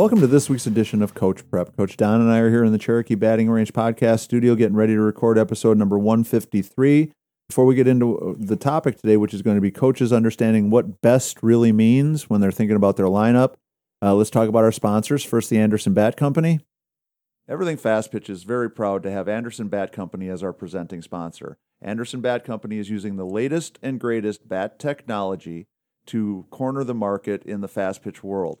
Welcome to this week's edition of Coach Prep. Coach Don and I are here in the Cherokee Batting Range podcast studio getting ready to record episode number 153. Before we get into the topic today, which is going to be coaches understanding what best really means when they're thinking about their lineup, uh, let's talk about our sponsors. First, the Anderson Bat Company. Everything Fast Pitch is very proud to have Anderson Bat Company as our presenting sponsor. Anderson Bat Company is using the latest and greatest bat technology to corner the market in the fast pitch world.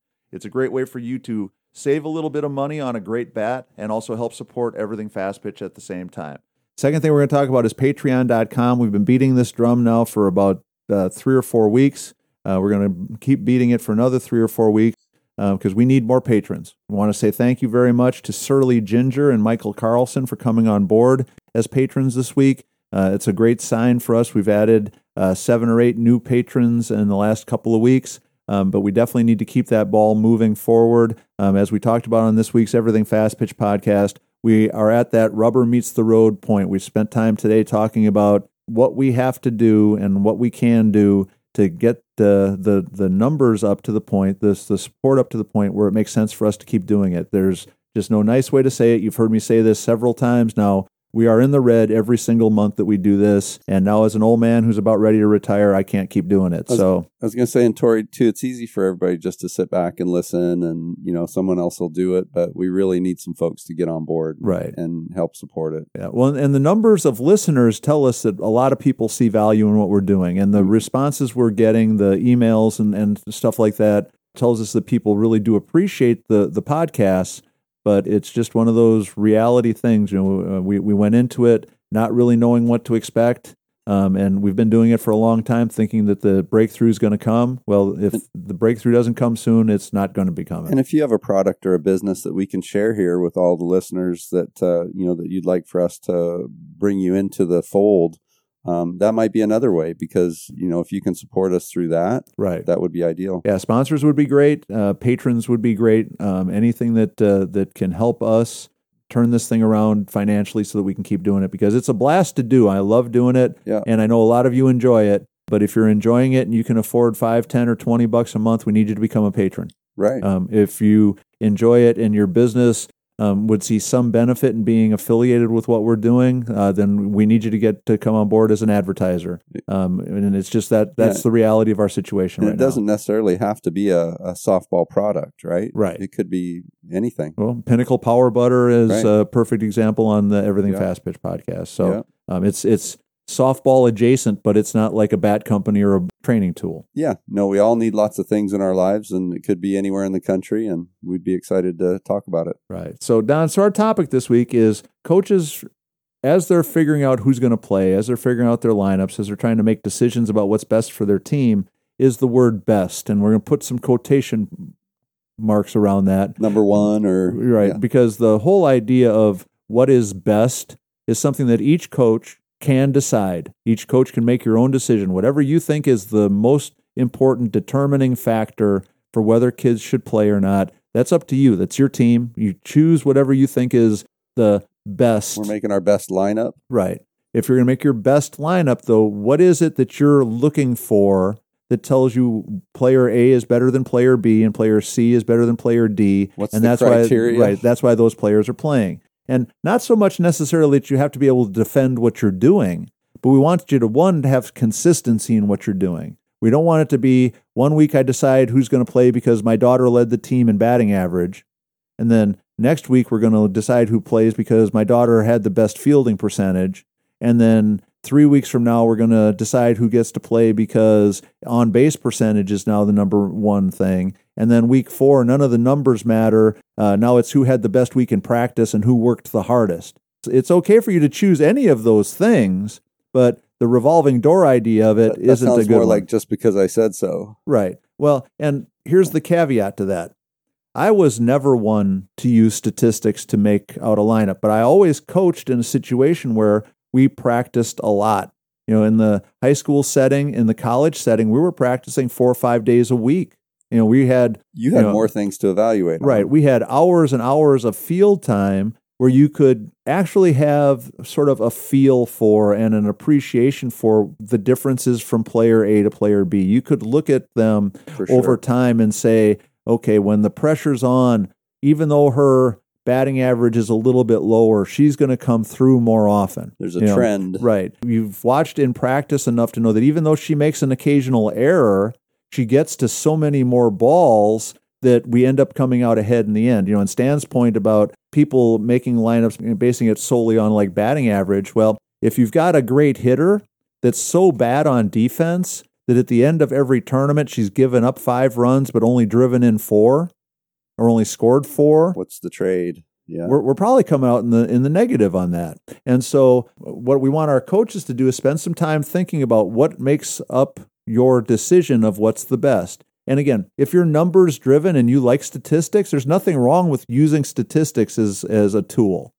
It's a great way for you to save a little bit of money on a great bat and also help support everything fast pitch at the same time. Second thing we're going to talk about is patreon.com. We've been beating this drum now for about uh, three or four weeks. Uh, we're going to keep beating it for another three or four weeks because uh, we need more patrons. We want to say thank you very much to Surly Ginger and Michael Carlson for coming on board as patrons this week. Uh, it's a great sign for us. We've added uh, seven or eight new patrons in the last couple of weeks. Um, but we definitely need to keep that ball moving forward. Um, as we talked about on this week's Everything Fast Pitch podcast, we are at that rubber meets the road point. We spent time today talking about what we have to do and what we can do to get the the the numbers up to the point, this the support up to the point where it makes sense for us to keep doing it. There's just no nice way to say it. You've heard me say this several times now. We are in the red every single month that we do this. And now, as an old man who's about ready to retire, I can't keep doing it. I was, so I was going to say, and Tori, too, it's easy for everybody just to sit back and listen, and you know, someone else will do it. But we really need some folks to get on board, right, and help support it. Yeah. Well, and the numbers of listeners tell us that a lot of people see value in what we're doing, and the mm-hmm. responses we're getting, the emails and and stuff like that, tells us that people really do appreciate the the podcasts but it's just one of those reality things. You know, uh, we we went into it not really knowing what to expect. Um, and we've been doing it for a long time, thinking that the breakthrough is going to come. Well, if the breakthrough doesn't come soon, it's not going to be coming. And if you have a product or a business that we can share here with all the listeners that uh, you know that you'd like for us to bring you into the fold, um, that might be another way because you know if you can support us through that, right, that would be ideal. Yeah, sponsors would be great. Uh, patrons would be great. Um, anything that uh, that can help us turn this thing around financially so that we can keep doing it because it's a blast to do. I love doing it, yeah. and I know a lot of you enjoy it. But if you're enjoying it and you can afford five, ten, or twenty bucks a month, we need you to become a patron. Right. Um, if you enjoy it and your business um, would see some benefit in being affiliated with what we're doing, uh, then we need you to get to come on board as an advertiser. Um, and it's just that that's yeah. the reality of our situation. Right it doesn't now. necessarily have to be a, a, softball product, right? Right. It could be anything. Well, Pinnacle Power Butter is right. a perfect example on the Everything yeah. Fast Pitch podcast. So yeah. um, it's it's softball adjacent, but it's not like a bat company or a training tool. Yeah, no, we all need lots of things in our lives, and it could be anywhere in the country, and we'd be excited to talk about it. Right. So, Don, so our topic this week is coaches as they're figuring out who's going to play, as they're figuring out their lineups, as they're trying to make decisions about what's best for their team, is the word best. And we're going to put some quotation marks around that. Number one, or. Right. Yeah. Because the whole idea of what is best is something that each coach can decide. Each coach can make your own decision. Whatever you think is the most important determining factor for whether kids should play or not, that's up to you. That's your team. You choose whatever you think is the best. We're making our best lineup. Right. If you're going to make your best lineup, though, what is it that you're looking for that tells you player A is better than player B and player C is better than player D? What's and the that's criteria? Why, right. That's why those players are playing. And not so much necessarily that you have to be able to defend what you're doing, but we want you to, one, to have consistency in what you're doing. We don't want it to be one week I decide who's going to play because my daughter led the team in batting average. And then next week we're going to decide who plays because my daughter had the best fielding percentage. And then three weeks from now we're going to decide who gets to play because on base percentage is now the number one thing. And then week four, none of the numbers matter. Uh, now it's who had the best week in practice and who worked the hardest. It's okay for you to choose any of those things, but the revolving door idea of it that, not a good more one. like just because I said so. Right. Well, and here's the caveat to that. I was never one to use statistics to make out a lineup, but I always coached in a situation where we practiced a lot. You know, in the high school setting, in the college setting, we were practicing four or five days a week. You know, we had You had know, more things to evaluate. on. Right. We had hours and hours of field time where you could actually have sort of a feel for and an appreciation for the differences from player A to player B. You could look at them sure. over time and say, okay, when the pressure's on, even though her batting average is a little bit lower, she's going to come through more often. There's a You know, trend. Right. You've watched in practice enough to know that even though she makes an occasional error, she gets to so many more balls that we end up coming out ahead in the end. You know, and Stan's point about people making lineups and basing it solely on like batting average, well, if you've got a great hitter that's so bad on defense that at the end of every tournament she's given up five runs but only driven in four or only scored four, What's the trade? Yeah. we're, we're probably coming out in the in the negative on that. And so what we want our coaches to do is spend some time thinking about what makes up your decision of what's the best. And again, if you're numbers driven and you like statistics, there's nothing wrong with using statistics as as a tool.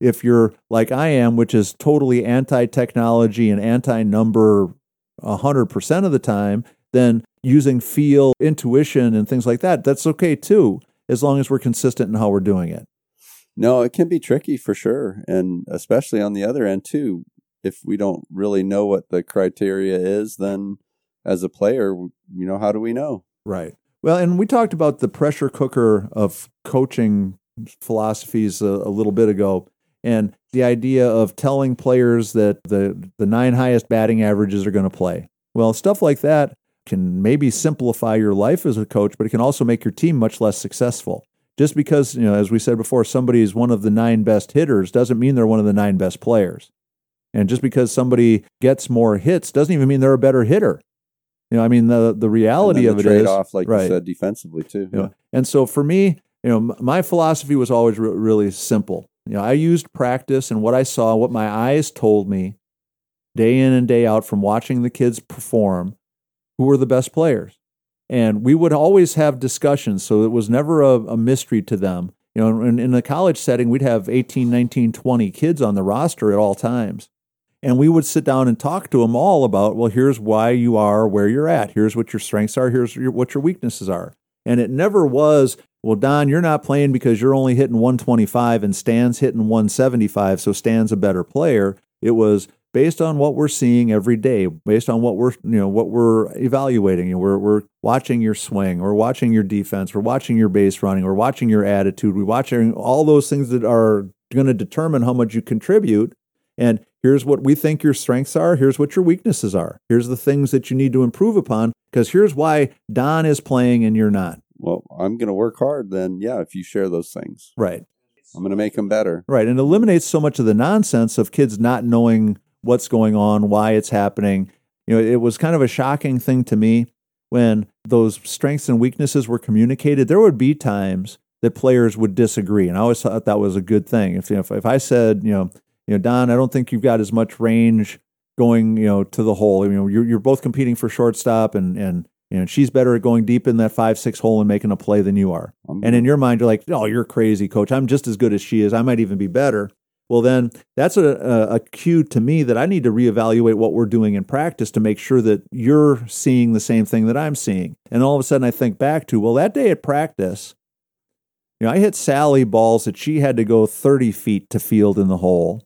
If you're like I am, which is totally anti-technology and anti-number 100% of the time, then using feel, intuition and things like that, that's okay too, as long as we're consistent in how we're doing it. No, it can be tricky for sure. And especially on the other end, too. If we don't really know what the criteria is, then as a player, you know, how do we know? Right. Well, and we talked about the pressure cooker of coaching philosophies a, a little bit ago, and the idea of telling players that the the nine highest batting averages are going to play. Well, stuff like that can maybe simplify your life as a coach, but it can also make your team much less successful. Just because, you know, as we said before, somebody is one of the nine best hitters doesn't mean they're one of the nine best players. And just because somebody gets more hits doesn't even mean they're a better hitter. You know, I mean the the reality of it the is trade off, like right. you said, defensively too. You know, and so for me, you know, m- my philosophy was always re- really simple. You know, I used practice and what I saw, what my eyes told me, day in and day out from watching the kids perform, who were the best players, and we would always have discussions. So it was never a, a mystery to them. You know, in, in the college setting, we'd have 18, 19, 20 kids on the roster at all times. And we would sit down and talk to them all about, well, here's why you are where you're at. Here's what your strengths are. Here's your, what your weaknesses are. And it never was, well, Don, you're not playing because you're only hitting 125 and Stan's hitting 175, so Stan's a better player. It was based on what we're seeing every day, based on what we're, you know, what we're evaluating. You know, we're, we're watching your swing, we're watching your defense, we're watching your base running, we're watching your attitude, we're watching all those things that are going to determine how much you contribute. And here's what we think your strengths are. Here's what your weaknesses are. Here's the things that you need to improve upon. Because here's why Don is playing and you're not. Well, I'm going to work hard then. Yeah, if you share those things, Right. I'm going to make them better. Right. And eliminates so much of the nonsense of kids not knowing what's going on, why it's happening. You know, it was kind of a shocking thing to me when those strengths and weaknesses were communicated. There would be times that players would disagree. And I always thought that was a good thing. If, you know, if, if I said, you know, you know, Don, I don't think you've got as much range going, you know, to the hole. You know, you're, you're both competing for shortstop and, and, you know, she's better at going deep in that five, six hole and making a play than you are. And in your mind, you're like, oh, you're crazy, coach. I'm just as good as she is. I might even be better. Well, then that's a, a, a cue to me that I need to reevaluate what we're doing in practice to make sure that you're seeing the same thing that I'm seeing. And all of a sudden, I think back to, well, that day at practice, you know, I hit Sally balls that she had to go 30 feet to field in the hole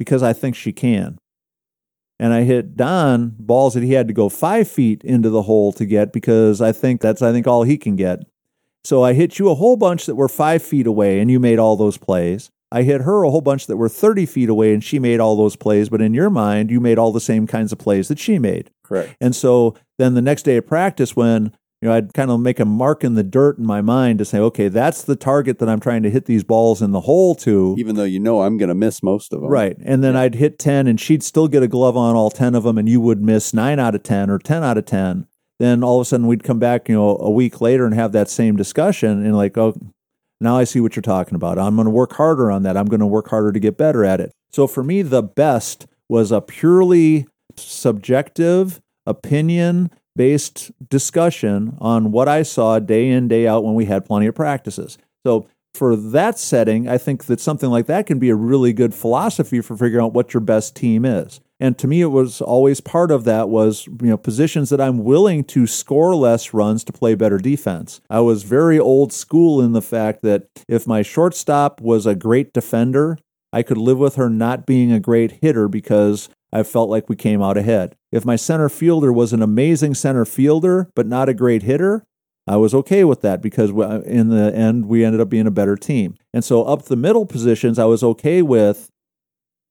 because I think she can. And I hit Don balls that he had to go five feet into the hole to get because I think that's I think all he can get. So I hit you a whole bunch that were five feet away and you made all those plays. I hit her a whole bunch that were 30 feet away and she made all those plays, but in your mind, you made all the same kinds of plays that she made. correct. And so then the next day of practice, when you know, I'd kind of make a mark in the dirt in my mind to say, okay, that's the target that I'm trying to hit these balls in the hole to. Even though you know I'm going to miss most of them. Right. And then I'd hit 10 and she'd still get a glove on all 10 of them and you would miss 9 out of 10 or 10 out of 10. Then all of a sudden we'd come back, you know, a week later and have that same discussion and like, oh, now I see what you're talking about. I'm going to work harder on that. I'm going to work harder to get better at it. So for me, the best was a purely subjective opinion based discussion on what I saw day in, day out when we had plenty of practices. So for that setting, I think that something like that can be a really good philosophy for figuring out what your best team is. And to me, it was always part of that was you know positions that I'm willing to score less runs to play better defense. I was very old school in the fact that if my shortstop was a great defender, I could live with her not being a great hitter because I felt like we came out ahead. If my center fielder was an amazing center fielder but not a great hitter, I was okay with that because uh, in the end, we ended up being a better team. And so, up the middle positions, I was okay with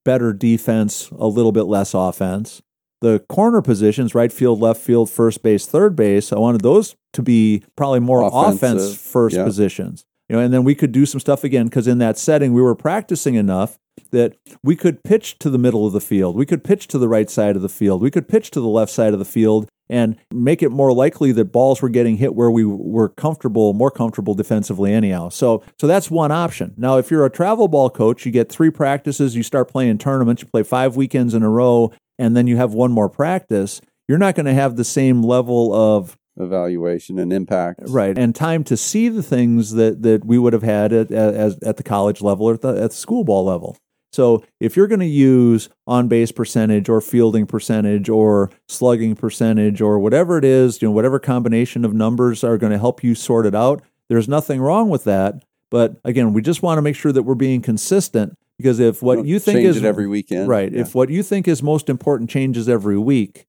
better defense, a little bit less offense. The corner positions, right field, left field, first base, third base, I wanted those to be probably more Offensive, offense first yeah. positions. You know, and then we could do some stuff again because in that setting we were practicing enough that we could pitch to the middle of the field. We could pitch to the right side of the field. We could pitch to the left side of the field and make it more likely that balls were getting hit where we were comfortable, more comfortable defensively anyhow. So so that's one option. Now if you're a travel ball coach, you get 3 practices, you start playing tournaments, you play 5 weekends in a row and then you have one more practice. You're not going to have the same level of evaluation and impact right and time to see the things that that we would have had at, at, at the college level or at the, at the school ball level so if you're going to use on base percentage or fielding percentage or slugging percentage or whatever it is, you know, whatever combination of numbers are going to help you sort it out, there's nothing wrong with that. But again, we just want to make sure that we're being consistent because if what you, think is every weekend, right? Yeah. If what you think is most important changes every week,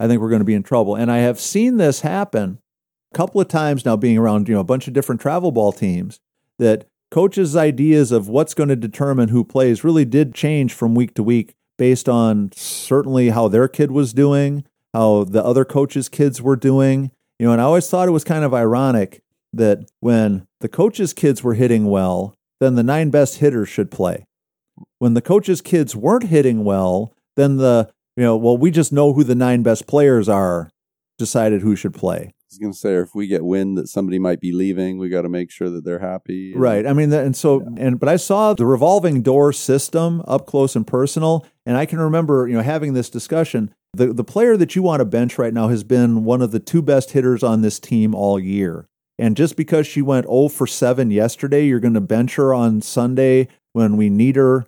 I think we're going to be in trouble. And I have seen this happen a couple of times now, being around you know a bunch of different travel ball teams that coaches' ideas of what's going to determine who plays really did change from week to week based on certainly how their kid was doing, how the other coaches' kids were doing. You know, and I always thought it was kind of ironic that when the coaches' kids were hitting well, then the nine best hitters should play. When the coaches' kids weren't hitting well, then the, you know, well, we just know who the nine best players are, decided who should play was going to say, if we get wind that somebody might be leaving, we got to make sure that they're happy. And, right. I mean, and so, yeah. and but I saw the revolving door system up close and personal, and I can remember, you know, having this discussion. The the player that you want to bench right now has been one of the two best hitters on this team all year. And just because she went 0 for 7 yesterday, you're going to bench her on Sunday when we need her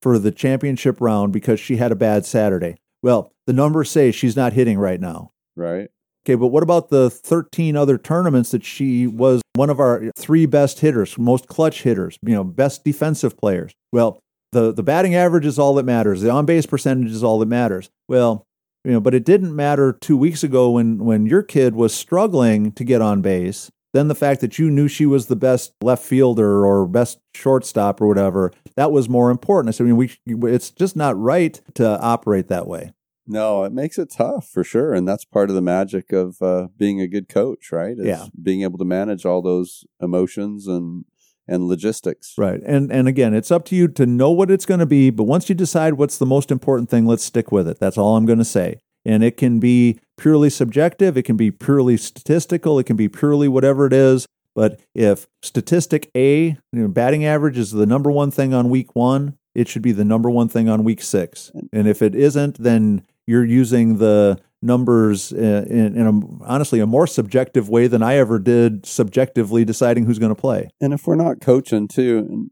for the championship round because she had a bad Saturday. Well, the numbers say she's not hitting right now. Right. Okay, but what about the 13 other tournaments that she was one of our three best hitters, most clutch hitters, you know, best defensive players? Well, the, the batting average is all that matters. The on base percentage is all that matters. Well, you know, but it didn't matter two weeks ago when when your kid was struggling to get on base. Then the fact that you knew she was the best left fielder or best shortstop or whatever, that was more important. I said, I mean, we, it's just not right to operate that way. No, it makes it tough for sure, and that's part of the magic of uh, being a good coach, right? Is yeah, being able to manage all those emotions and and logistics. Right, and and again, it's up to you to know what it's going to be. But once you decide what's the most important thing, let's stick with it. That's all I'm going to say. And it can be purely subjective, it can be purely statistical, it can be purely whatever it is. But if statistic A, you know, batting average is the number one thing on week one, it should be the number one thing on week six. And if it isn't, then you're using the numbers in, in a, honestly a more subjective way than I ever did subjectively deciding who's going to play. And if we're not coaching too,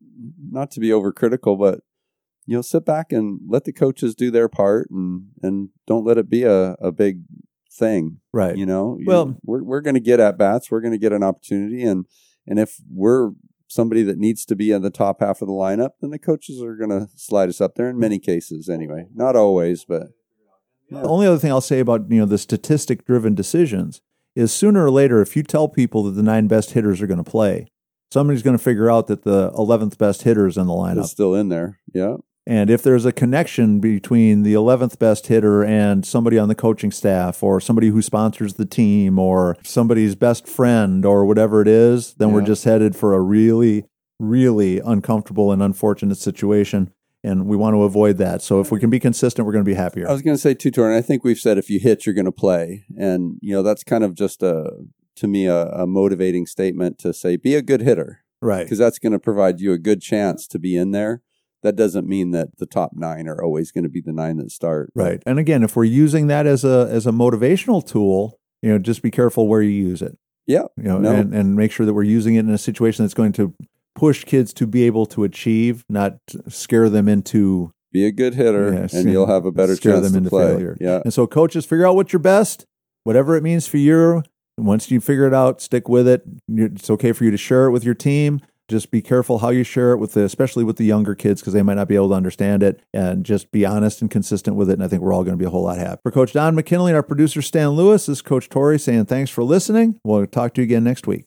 not to be overcritical, but you know, sit back and let the coaches do their part and and don't let it be a, a big thing. Right. You know, well, we're we're going to get at bats. We're going to get an opportunity, and and if we're somebody that needs to be in the top half of the lineup, then the coaches are going to slide us up there in many cases anyway. Not always, but yeah. The only other thing I'll say about you know the statistic driven decisions is sooner or later, if you tell people that the nine best hitters are going to play, somebody's going to figure out that the eleventh best hitter is in the lineup. It's still in there, yeah. And if there's a connection between the 11th best hitter and somebody on the coaching staff or somebody who sponsors the team or somebody's best friend or whatever it is, then yeah. we're just headed for a really, really uncomfortable and unfortunate situation and we want to avoid that. So if we can be consistent, we're going to be happier. I was going to say too, Tori. I think we've said if you hit, you're going to play, and you know that's kind of just a to me a, a motivating statement to say be a good hitter, right? Because that's going to provide you a good chance to be in there. That doesn't mean that the top nine are always going to be the nine that start, right? And again, if we're using that as a as a motivational tool, you know, just be careful where you use it. Yeah. You know, No. and, and make sure that we're using it in a situation that's going to push kids to be able to achieve, not scare them into Be a good hitter, Yes, and you'll have a better Scare chance them to into play. failure. Yeah. And so, coaches, figure out what's your best, whatever it means for you. And once you figure it out, stick with it. It's okay for you to share it with your team. Just be careful how you share it with, the, especially with the younger kids, because they might not be able to understand it. And just be honest and consistent with it. And I think we're all going to be a whole lot happy. For Coach Don McKinley and our producer Stan Lewis, this is Coach Tori saying thanks for listening. We'll talk to you again next week.